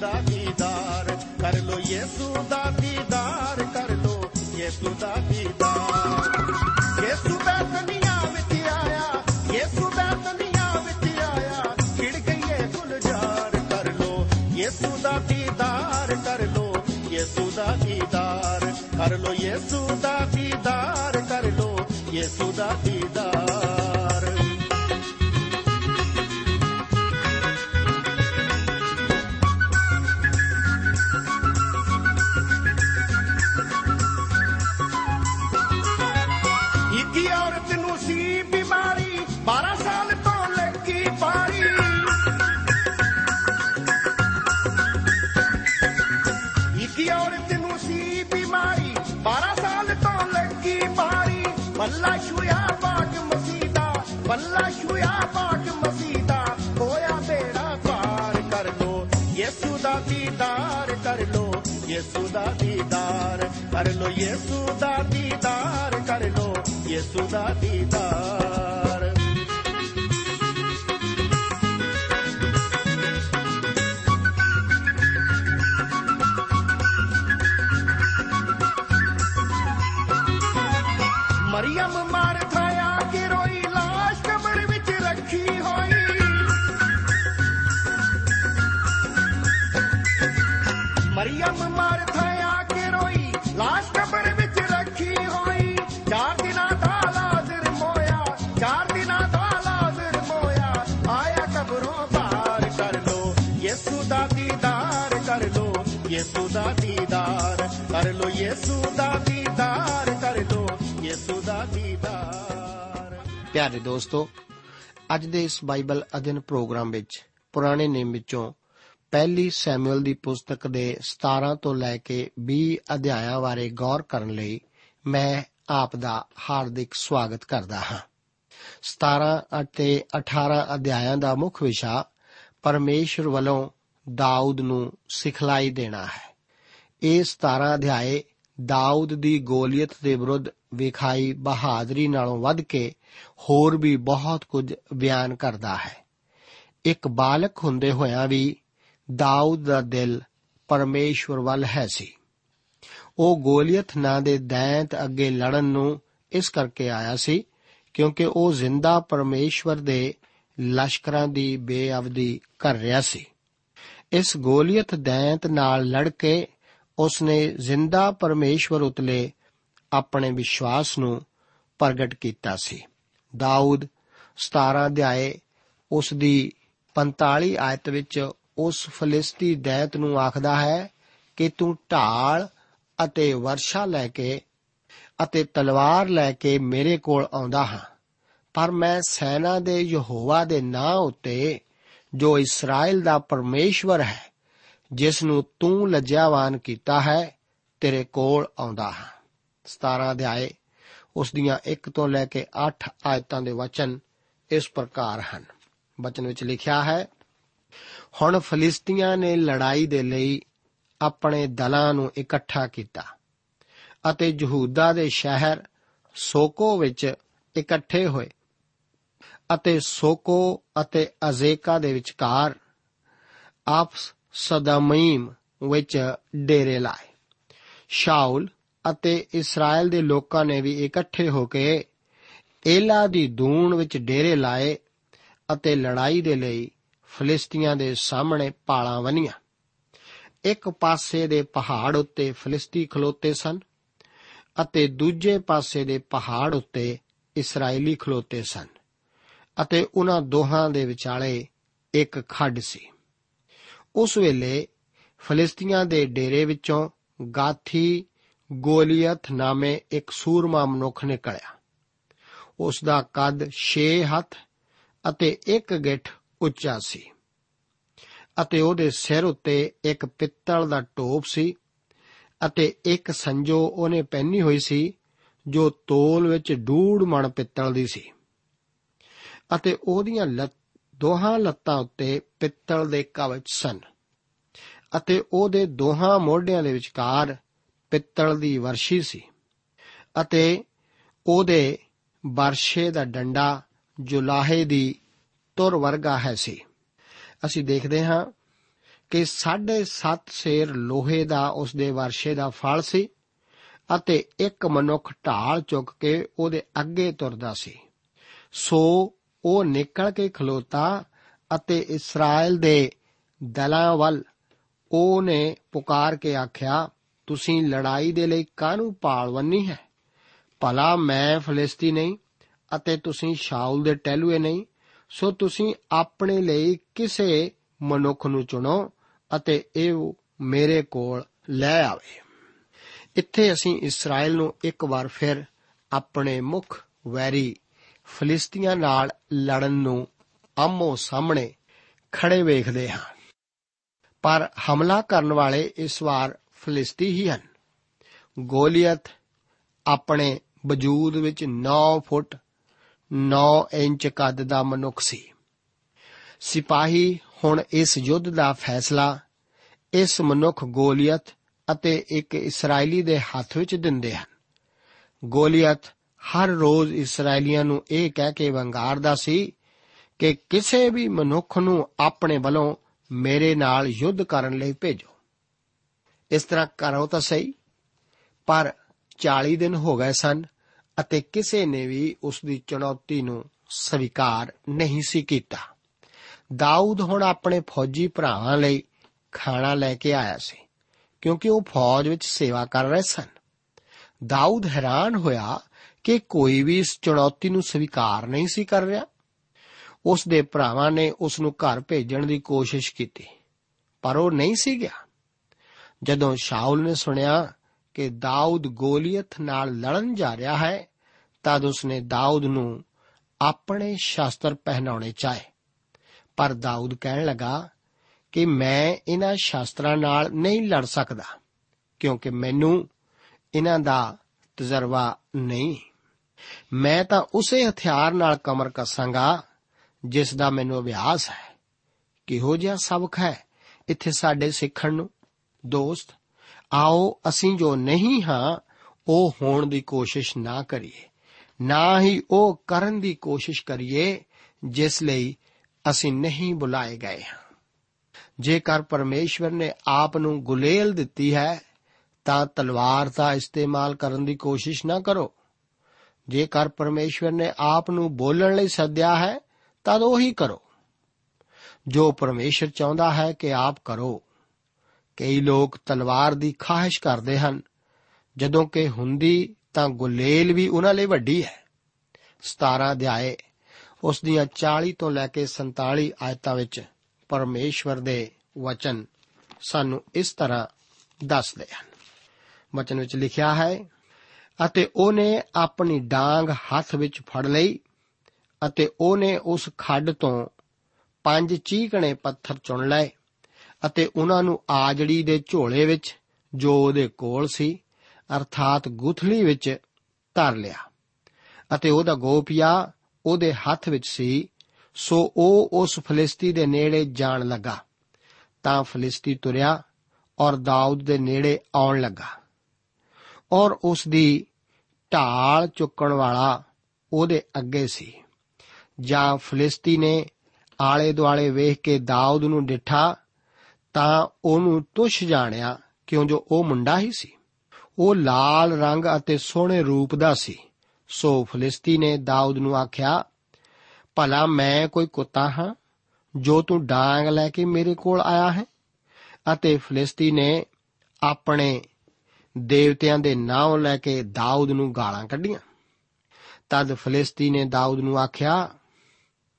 ਦਾ ਦੀਦਾਰ, ਕਰ ਲੋ ਯੇਸੂ ਦਾ ਦੀਦਾਰ, ਕਰ ਲੋ ਯੇਸੂ ਦਾ ਦੀਦਾਰ। ਯੇਸੂ ਦਾ ਦੁਨੀਆ ਵਿੱਚ ਆਇਆ, ਯੇਸੂ ਦਾ ਦੁਨੀਆ ਵਿੱਚ ਆਇਆ ਖਿੜ ਗਈਏ ਗੁਲਜ਼ਾਰ ਕਰ ਲੋ ਯੇਸੂ ਦਾ ਦੀਦਾਰ, ਕਰ ਲੋ ਯੇਸੂ ਦਾ ਦੀਦਾਰ। ਕਰ ਲੋ ਯੇਸੂ ਦਾ ਦੀਦਾਰ, ਕਰ ਲੋ ਯੇਸੂ ਦਾ ਦੀਦਾਰ। ਯੇਸੂ ਦਾ ਦੀਦਾਰ ਕਰ ਲੋ ਯੇਸੂ ਦਾ ਦੀਦਾਰ ਕਰ ਲੋ ਯੇਸੂ ਦਾ ਦੀਦਾਰ ਮਰੀਮ ਯੇਸੂ ਦਾ ਦੀਦਾਰ ਪਿਆਰੇ ਦੋਸਤੋ, ਅੱਜ ਦੇ ਇਸ ਬਾਈਬਲ ਅਧਿਨ ਪ੍ਰੋਗਰਾਮ ਵਿੱਚ ਪੁਰਾਣੇ ਨੇਮ ਵਿੱਚੋਂ ਪਹਿਲੀ ਸੈਮੂਅਲ ਦੀ ਪੁਸਤਕ ਦੇ 17 ਤੋਂ ਲੈ ਕੇ 20 ਅਧਿਆਇਆਂ ਬਾਰੇ ਗੌਰ ਕਰਨ ਲਈ ਮੈਂ ਆਪ ਦਾ ਹਾਰਦਿਕ ਸਵਾਗਤ ਕਰਦਾ ਹਾਂ। 17 ਅਤੇ 18 ਅਧਿਆਇਆਂ ਦਾ ਮੁੱਖ ਵਿਸ਼ਾ ਪਰਮੇਸ਼ਰ ਵੱਲੋਂ ਦਾਊਦ ਨੂੰ ਸਿਖਲਾਈ ਦੇਣਾ ਹੈ। ਇਹ 17 ਅਧਿਆਏ ਦਾਊਦ ਦੀ ਗੋਲੀਅਤ ਦੇ ਵਿਰੁੱਧ ਵਿਖਾਈ ਬਹਾਦਰੀ ਨਾਲੋਂ ਵੱਧ ਕੇ ਹੋਰ ਵੀ ਬਹੁਤ ਕੁਝ ਬਿਆਨ ਕਰਦਾ ਹੈ। ਇੱਕ ਬਾਲਕ ਹੁੰਦੇ ਹੋਇਆਂ ਵੀ ਦਾਊਦ ਦਾ ਦਿਲ ਪਰਮੇਸ਼ਵਰ ਵੱਲ ਹੈ ਸੀ। ਉਹ ਗੋਲੀਅਤ ਨਾਂ ਦੇ ਦੈਂਤ ਅੱਗੇ ਲੜਨ ਨੂੰ ਇਸ ਕਰਕੇ ਆਇਆ ਸੀ ਕਿਉਂਕਿ ਉਹ ਜ਼ਿੰਦਾ ਪਰਮੇਸ਼ਵਰ ਦੇ ਲਸ਼ਕਰਾਂ ਦੀ ਬੇਅਵਦੀ ਕਰ ਰਿਹਾ ਸੀ। ਇਸ ਗੋਲੀਅਤ ਦੈਂਤ ਨਾਲ ਲੜ ਕੇ ਉਸਨੇ ਜ਼ਿੰਦਾ ਪਰਮੇਸ਼ਵਰ ਉਤਲੇ ਆਪਣੇ ਵਿਸ਼ਵਾਸ ਨੂੰ ਪ੍ਰਗਟ ਕੀਤਾ ਸੀ। ਦਾਊਦ 17 ਅਧਿਆਏ ਉਸ ਦੀ 45 ਆਇਤ ਵਿੱਚ ਉਸ ਫਲਿਸਤੀ ਦੈਤ ਨੂੰ ਆਖਦਾ ਹੈ ਕਿ ਤੂੰ ਢਾਲ ਅਤੇ ਵਰਸ਼ਾ ਲੈ ਕੇ ਅਤੇ ਤਲਵਾਰ ਲੈ ਕੇ ਮੇਰੇ ਕੋਲ ਆਉਂਦਾ ਹਾਂ। ਪਰ ਮੈਂ ਸੈਨਾ ਦੇ ਯਹੋਵਾ ਦੇ ਨਾਂ ਉੱਤੇ, ਜੋ ਇਸਰਾਇਲ ਦਾ ਪਰਮੇਸ਼ਵਰ ਹੈ, ਜਿਸ ਨੂੰ ਤੂੰ ਲੱਜਿਆਵਾਨ ਕੀਤਾ ਹੈ, ਤੇਰੇ ਕੋਲ ਆਉਂਦਾ ਹਾਂ। 17 ਅਧਿਆਏ, ਉਸ ਦੀਆਂ 1 ਤੋਂ ਲੈ ਕੇ 8 ਆਇਤਾਂ ਦੇ ਵਚਨ ਇਸ ਪ੍ਰਕਾਰ ਹਨ। ਵਚਨ ਵਿੱਚ ਲਿਖਿਆ ਹੈ, ਹੁਣ ਫਲਿਸਤੀਆਂ ਨੇ ਲੜਾਈ ਦੇ ਲਈ ਆਪਣੇ ਦਲਾਂ ਨੂੰ ਇਕੱਠਾ ਕੀਤਾ ਅਤੇ ਯਹੂਦਾ ਦੇ ਸ਼ਹਿਰ ਸੋਕੋ ਵਿੱਚ ਇਕੱਠੇ ਹੋਏ ਅਤੇ ਸੋਕੋ ਅਤੇ ਅਜ਼ੇਕਾ ਦੇ ਵਿਚਕਾਰ ਆਪਸ ਸਦਮੀਮ ਵਿੱਚ ਡੇਰੇ ਲਾਏ। ਸ਼ਾਉਲ ਅਤੇ ਇਸਰਾਇਲ ਦੇ ਲੋਕਾਂ ਨੇ ਵੀ ਇਕੱਠੇ ਹੋ ਕੇ ਏਲਾ ਦੀ ਦੂਣ ਵਿੱਚ ਡੇਰੇ ਲਾਏ ਅਤੇ ਲੜਾਈ ਦੇ ਲਈ ਫਲਿਸਤੀਆਂ ਦੇ ਸਾਹਮਣੇ ਪਾਲਾਂ ਵਨੀਆਂ ਇੱਕ ਪਾਸੇ ਦੇ ਪਹਾੜ ਉੱਤੇ ਫਲਿਸਤੀ ਖਲੋਤੇ ਸਨ ਅਤੇ ਦੂਜੇ ਪਾਸੇ ਦੇ ਪਹਾੜ ਉੱਤੇ ਇਸرائیਲੀ ਖਲੋਤੇ ਸਨ ਅਤੇ ਉਹਨਾਂ ਦੋਹਾਂ ਦੇ ਵਿਚਾਲੇ ਇੱਕ ਖੱਡ ਸੀ। ਉਸ ਵੇਲੇ ਫਲਿਸਤੀਆਂ ਦੇ ਡੇਰੇ ਵਿੱਚੋਂ ਗਾਥੀ ਗੋਲੀਅਤ ਨਾਮੇ ਇੱਕ ਸੂਰਮਾ ਮਨੁੱਖ ਨਿਕਲਿਆ ਉਸ ਦਾ ਕੱਦ 6 ਹੱਥ ਅਤੇ ਇੱਕ ਗਿੱਠ ਉੱਚਾ ਸੀ ਅਤੇ ਉਹਦੇ ਸਿਰ ਉੱਤੇ ਇੱਕ ਪਿੱਤਲ ਦਾ ਟੋਪ ਸੀ ਅਤੇ ਇੱਕ ਸੰਜੋ ਉਹਨੇ ਪਹਿਨੀ ਹੋਈ ਸੀ ਜੋ ਤੋਲ ਵਿੱਚ ਡੂੜ ਮਣ ਪਿੱਤਲ ਦੀ ਸੀ ਅਤੇ ਉਹਦੀਆਂ ਦੋਹਾਂ ਲੱਤਾਂ ਉੱਤੇ ਪਿੱਤਲ ਦੇ ਕਵਚ ਸਨ ਅਤੇ ਉਹਦੇ ਦੋਹਾਂ ਮੋਢਿਆਂ ਦੇ ਵਿਚਕਾਰ ਪਿੱਤਲ ਦੀ ਵਰਸ਼ੀ ਸੀ ਅਤੇ ਉਹਦੇ ਵਰਸ਼ੇ ਦਾ ਡੰਡਾ ਜੁਲਾਹੇ ਦੀ ਤੁਰ ਵਰਗਾ ਹੈ ਸੀ। ਅਸੀਂ ਦੇਖਦੇ ਹਾਂ ਕਿ 7.5 ਸੇਰ ਲੋਹੇ ਦਾ ਉਸ ਦੇ ਵਰਸ਼ੇ ਦਾ ਫਲ ਸੀ ਅਤੇ ਇੱਕ ਮਨੁੱਖ ਢਾਲ ਚੁੱਕ ਕੇ ਉਹਦੇ ਅੱਗੇ ਤੁਰਦਾ ਸੀ। ਸੋ ਉਹ ਨਿਕਲ ਕੇ ਖਲੋਤਾ ਅਤੇ ਇਸਰਾਇਲ ਦੇ ਦਲਾਂ ਵੱਲ ਉਹਨੇ ਪੁਕਾਰ ਕੇ ਆਖਿਆ ਤੁਸੀਂ ਲੜਾਈ ਦੇ ਲਈ ਕਾਹਨੂੰ ਪਾਲਵੰਨੀ ਹੈ? ਭਲਾ ਮੈਂ ਫਲਿਸਤੀ ਨਹੀਂ ਅਤੇ ਤੁਸੀਂ ਸ਼ਾਉਲ ਦੇ ਟਹਿਲੂਏ ਨਹੀਂ, ਸੋ ਤੁਸੀਂ ਆਪਣੇ ਲਈ ਕਿਸੇ ਮਨੁੱਖ ਨੂੰ ਚੁਣੋ ਅਤੇ ਇਹ ਮੇਰੇ ਕੋਲ ਲੈ ਆਵੇ। ਇੱਥੇ ਅਸੀਂ ਇਸਰਾਇਲ ਨੂੰ ਇੱਕ ਵਾਰ ਫਿਰ ਆਪਣੇ ਮੁੱਖ ਵੈਰੀ ਫਲਿਸਤੀਆਂ ਨਾਲ ਲੜਨ ਨੂੰ ਆਮੋ ਸਾਹਮਣੇ ਖੜੇ ਵੇਖਦੇ ਹਾਂ। ਪਰ ਹਮਲਾ ਕਰਨ ਵਾਲੇ ਇਸ ਵਾਰ ਫਲਿਸਤੀ ਹੀ ਹਨ ਗੋਲੀਅਤ ਆਪਣੇ ਵਜੂਦ ਵਿੱਚ 9 ਫੁੱਟ 9 ਇੰਚ ਕੱਦ ਦਾ ਮਨੁੱਖ ਸੀ। ਸਿਪਾਹੀ ਹੁਣ ਇਸ ਯੁੱਧ ਦਾ ਫੈਸਲਾ ਇਸ ਮਨੁੱਖ ਗੋਲੀਅਤ ਅਤੇ ਇੱਕ ਇਸرائیਲੀ ਦੇ ਹੱਥ ਵਿੱਚ ਦਿੰਦੇ ਹਨ। ਗੋਲੀਅਤ ਹਰ ਰੋਜ਼ ਇਸرائیਲੀਆਂ ਨੂੰ ਇਹ ਕਹਿ ਕੇ ਵੰਗਾਰਦਾ ਸੀ ਕਿ ਕਿਸੇ ਵੀ ਮਨੁੱਖ ਨੂੰ ਆਪਣੇ ਵੱਲੋਂ ਮੇਰੇ ਨਾਲ ਯੁੱਧ ਕਰਨ ਲਈ ਭੇਜੋ। ਇਸ ਤਰ੍ਹਾਂ ਕਰੋ ਤਾਂ ਸਹੀ, ਪਰ 40 ਦਿਨ ਹੋ ਗਏ ਸਨ ਅਤੇ ਕਿਸੇ ਨੇ ਵੀ ਉਸ ਦੀ ਚੁਣੌਤੀ ਨੂੰ ਸਵੀਕਾਰ ਨਹੀਂ ਸੀ ਕੀਤਾ। ਦਾਊਦ ਹੁਣ ਆਪਣੇ ਫੌਜੀ ਭਰਾਵਾਂ ਲਈ ਖਾਣਾ ਲੈ ਕੇ ਆਇਆ ਸੀ, ਕਿਉਂਕਿ ਉਹ ਫੌਜ ਵਿੱਚ ਸੇਵਾ ਕਰ ਰਹੇ ਸਨ। ਦਾਊਦ ਹੈਰਾਨ ਹੋਇਆ ਕਿ ਕੋਈ ਵੀ ਇਸ ਚੁਣੌਤੀ ਨੂੰ ਸਵੀਕਾਰ ਨਹੀਂ ਸੀ ਕਰ ਰਿਹਾ। ਉਸ ਦੇ ਭਰਾਵਾਂ ਨੇ ਉਸ ਨੂੰ ਘਰ ਭੇਜਣ ਦੀ ਕੋਸ਼ਿਸ਼ ਕੀਤੀ, ਪਰ ਉਹ ਨਹੀਂ ਸੀ ਗਿਆ। ਜਦੋਂ ਸ਼ਾਉਲ ਨੇ ਸੁਣਿਆ ਕਿ ਦਾਊਦ ਗੋਲੀਅਤ ਨਾਲ ਲੜਨ ਜਾ ਰਿਹਾ ਹੈ, ਤਦ ਉਸਨੇ ਦਾਊਦ ਨੂੰ ਆਪਣੇ ਸ਼ਾਸਤਰ ਪਹਿਨਾਉਣੇ ਚਾਹੇ। ਪਰ ਦਾਊਦ ਕਹਿਣ ਲੱਗਾ ਕਿ ਮੈਂ ਇਹਨਾਂ ਸ਼ਾਸਤਰਾਂ ਨਾਲ ਨਹੀਂ ਲੜ ਸਕਦਾ, ਕਿਉਂਕਿ ਮੈਨੂੰ ਇਹਨਾਂ ਦਾ ਤਜਰਬਾ ਨਹੀਂ। ਮੈਂ ਤਾਂ ਉਸੇ ਹਥਿਆਰ ਨਾਲ ਕਮਰ ਕੱਸਾਂਗਾ, ਜਿਸ ਦਾ ਮੈਨੂੰ ਅਭਿਆਸ ਹੈ। ਕਿਹੋ ਜਿਹਾ ਸਬਕ ਹੈ ਇੱਥੇ ਸਾਡੇ ਸਿੱਖਣ ਨੂੰ? ਦੋਸਤ, ਆਓ ਅਸੀਂ ਜੋ ਨਹੀਂ ਹਾਂ, ਉਹ ਹੋਣ ਦੀ ਕੋਸ਼ਿਸ਼ ਨਾ ਕਰੀਏ। ਨਾ ਹੀ ਉਹ ਕਰਨ ਦੀ ਕੋਸ਼ਿਸ਼ ਕਰੀਏ, ਜਿਸ ਲਈ ਅਸੀਂ ਨਹੀਂ ਬੁਲਾਏ ਗਏ ਹਾਂ। ਜੇਕਰ ਪਰਮੇਸ਼ਵਰ ਨੇ ਆਪ ਨੂੰ ਗੁਲੇਲ ਦਿੱਤੀ ਹੈ, ਤਾਂ ਤਲਵਾਰ ਦਾ ਇਸਤੇਮਾਲ ਕਰਨ ਦੀ ਕੋਸ਼ਿਸ਼ ਨਾ ਕਰੋ। ਜੇਕਰ ਪਰਮੇਸ਼ਵਰ ਨੇ ਆਪ ਨੂੰ ਬੋਲਣ ਲਈ ਸੱਦਿਆ ਹੈ ਤਦ ਉਹੀ ਕਰੋ। ਜੋ ਪਰਮੇਸ਼ਰ ਚਾਹੁੰਦਾ ਹੈ ਕਿ ਆਪ ਕਰੋ ਕਈ ਲੋਕ ਤਲਵਾਰ ਦੀ ਖਾਹਿਸ਼ ਕਰਦੇ ਹਨ। ਜਦੋਂ ਕਿ ਹੁੰਦੀ ਤਾਂ ਗੁਲੇਲ ਵੀ ਉਹਨਾਂ ਲਈ ਵੱਡੀ ਹੈ। 17 ਅਧਿਆਏ, ਉਸ ਦੀਆਂ 40 ਤੋਂ ਲੈ ਕੇ 47 ਆਇਤਾਂ ਵਿੱਚ ਪਰਮੇਸ਼ਵਰ ਦੇ ਵਚਨ ਸਾਨੂੰ ਇਸ ਤਰ੍ਹਾਂ ਦੱਸਦੇ ਹਨ। ਵਚਨ ਵਿੱਚ ਲਿਖਿਆ ਹੈ, ਅਤੇ ਉਹਨੇ ਆਪਣੀ ਡਾਂਗ ਹੱਥ ਵਿੱਚ ਫੜ ਲਈ ਅਤੇ ਉਹਨੇ ਉਸ ਖੱਡ ਤੋਂ ਪੰਜ ਚੀਕਣੇ ਪੱਥਰ ਚੁਣ ਲਏ। ਅਤੇ ਉਹਨਾਂ ਨੂੰ ਆਜੜੀ ਦੇ ਝੋਲੇ ਵਿੱਚ, ਜੋ ਉਹਦੇ ਕੋਲ ਸੀ, ਅਰਥਾਤ ਗੁਥਲੀ ਵਿੱਚ ਧਰ ਲਿਆ। ਅਤੇ ਉਹਦਾ ਗੋਪੀਆ ਉਹਦੇ ਹੱਥ ਵਿੱਚ ਸੀ, ਸੋ ਉਹ ਉਸ ਫਲਿਸਤੀ ਦੇ ਨੇੜੇ ਜਾਣ ਲੱਗਾ। ਤਾਂ ਫਲਿਸਤੀ ਤੁਰਿਆ ਔਰ ਦਾਊਦ ਦੇ ਨੇੜੇ ਆਉਣ ਲੱਗਾ। ਔਰ ਉਸ ਦੀ ਢਾਲ ਚੁੱਕਣ ਵਾਲਾ ਉਹਦੇ ਅੱਗੇ ਸੀ। ਜਾਂ ਫਲਿਸਤੀ ਨੇ ਆਲੇ ਦੁਆਲੇ ਵੇਖ ਕੇ ਦਾਊਦ ਨੂੰ ਡਿਠਾ ਤਾਂ ਉਹਨੂੰ ਤੁਛ ਜਾਣਿਆ ਕਿਉਂ ਜੋ ਉਹ ਮੁੰਡਾ ਹੀ ਸੀ। ਉਹ ਲਾਲ ਰੰਗ ਅਤੇ ਸੋਹਣੇ ਰੂਪ ਦਾ ਸੀ। ਸੋ ਫਲਿਸਤੀ ਨੇ ਦਾਊਦ ਨੂੰ ਆਖਿਆ, ਭਲਾ ਮੈਂ ਕੋਈ ਕੁੱਤਾ ਹਾਂ, ਜੋ ਤੂੰ ਡਾਂਗ ਲੈ ਕੇ ਮੇਰੇ ਕੋਲ ਆਇਆ ਹੈ? ਅਤੇ ਫਲਿਸਤੀ ਨੇ ਆਪਣੇ ਦੇਵਤਿਆਂ ਦੇ ਨਾਮ ਲੈ ਕੇ ਦਾਊਦ ਨੂੰ ਗਾਲਾਂ ਕੱਢੀਆਂ। ਤਦ ਫਲਿਸਤੀ ਨੇ ਦਾਊਦ ਨੂੰ ਆਖਿਆ,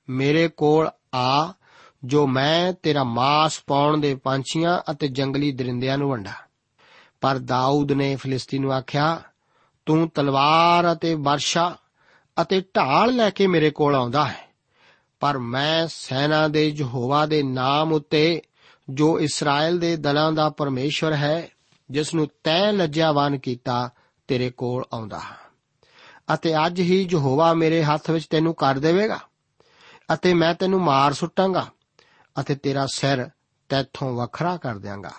ਮੇਰੇ ਕੋਲ ਆ ਜੋ ਮੈਂ ਤੇਰਾ ਮਾਸ ਪਾਉਣ ਦੇ ਪੰਛੀਆਂ ਅਤੇ ਜੰਗਲੀ ਦਰਿੰਦਿਆਂ ਨੂੰ ਵੰਡਾ। ਪਰ ਦਾਊਦ ਨੇ ਫਲਿਸਤੀ ਨੂੰ ਆਖਿਆ, ਤੂੰ ਤਲਵਾਰ ਅਤੇ ਵਰਸ਼ਾ ਅਤੇ ਢਾਲ ਲੈ ਕੇ ਮੇਰੇ ਕੋਲ ਆਉਂਦਾ ਹੈ। ਪਰ ਮੈਂ ਸੈਨਾ ਦੇ ਯਹੋਵਾ ਦੇ ਨਾਮ ਉੱਤੇ, ਜੋ ਇਸਰਾਇਲ ਦੇ ਦਲਾਂ ਦਾ ਪਰਮੇਸ਼ਵਰ ਹੈ, ਜਿਸ ਨੂੰ ਤੈ ਲੱਜਿਆਵਾਨ ਕੀਤਾ, ਤੇਰੇ ਕੋਲ ਆਉਂਦਾ ਹਾਂ। ਅਤੇ ਅੱਜ ਹੀ ਯਹੋਵਾ ਮੇਰੇ ਹੱਥ ਵਿੱਚ ਤੈਨੂੰ ਕਰ ਦੇਵੇਗਾ ਅਤੇ ਮੈਂ ਤੈਨੂੰ ਮਾਰ ਸੁੱਟਾਂਗਾ। ਅਤੇ ਤੇਰਾ ਸਿਰ ਤੈਥੋਂ ਵੱਖਰਾ ਕਰ ਦਿਆਂਗਾ।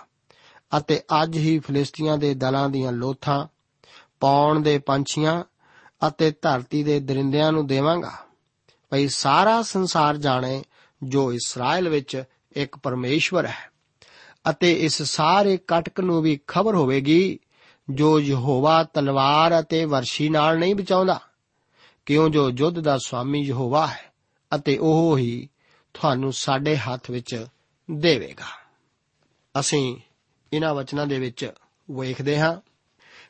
ਅਤੇ ਅੱਜ ਹੀ ਫਲਿਸਤੀਆਂ ਦੇ ਦਲਾਂ ਦੀਆਂ ਲੋਥਾਂ, ਪੌਣ ਦੇ ਪੰਛੀਆਂ ਅਤੇ ਧਰਤੀ ਦੇ ਦਰਿੰਦਿਆਂ ਨੂੰ ਦੇਵਾਂਗਾ। ਭਈ ਸਾਰਾ ਸੰਸਾਰ ਜਾਣੇ ਜੋ ਇਸਰਾਇਲ ਵਿੱਚ ਇੱਕ ਪਰਮੇਸ਼ਵਰ ਹੈ। ਅਤੇ ਇਸ ਸਾਰੇ ਕਟਕ ਨੂੰ ਵੀ ਖਬਰ ਹੋਵੇਗੀ, ਜੋ ਯਹੋਵਾ ਤਲਵਾਰ ਅਤੇ ਵਰਸ਼ੀ ਨਾਲ ਨਹੀਂ ਬਚਾਉਂਦਾ। ਕਿਉਂ ਜੋ ਯੁੱਧ ਦਾ ਸਵਾਮੀ ਯਹੋਵਾ ਹੈ ਅਤੇ ਉਹ ਹੀ ਤੁਹਾਨੂੰ ਸਾਡੇ ਹੱਥ ਵਿੱਚ ਦੇਵੇਗਾ। ਅਸੀਂ ਇਹਨਾਂ ਵਚਨਾਂ ਦੇ ਵਿੱਚ ਵੇਖਦੇ ਹਾਂ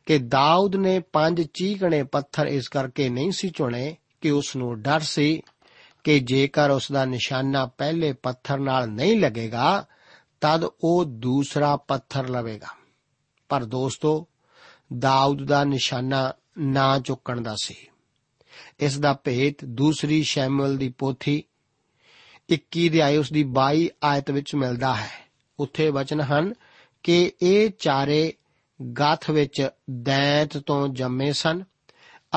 ਕਿ ਦਾਊਦ ਨੇ ਪੰਜ ਚੀਕਣੇ ਪੱਥਰ ਇਸ ਕਰਕੇ ਨਹੀਂ ਸੀ ਚੁਣੇ ਕਿ ਉਸ ਨੂੰ ਡਰ ਸੀ ਕਿ ਜੇਕਰ ਉਸ ਦਾ ਨਿਸ਼ਾਨਾ ਪਹਿਲੇ ਪੱਥਰ ਨਾਲ ਨਹੀਂ ਲੱਗੇਗਾ, ਤਦ ਉਹ ਦੂਸਰਾ ਪੱਥਰ ਲਵੇਗਾ। ਪਰ ਦੋਸਤੋ, ਦਾਊਦ ਦਾ ਨਿਸ਼ਾਨਾ ਨਾ ਚੁੱਕਣ ਦਾ ਸੀ। ਇਸ ਦਾ ਭੇਤ ਦੂਸਰੀ ਸ਼ੈਮੂਅਲ ਦੀ ਪੋਥੀ 21 ਦੇ ਆਏ ਉਸ ਦੀ 22 ਆਇਤ ਵਿੱਚ ਮਿਲਦਾ ਹੈ। ਉੱਥੇ ਵਚਨ ਹਨ ਕਿ ਇਹ ਚਾਰੇ ਗਾਥ ਵਿੱਚ ਦੈਂਤ ਤੋਂ ਜੰਮੇ ਸਨ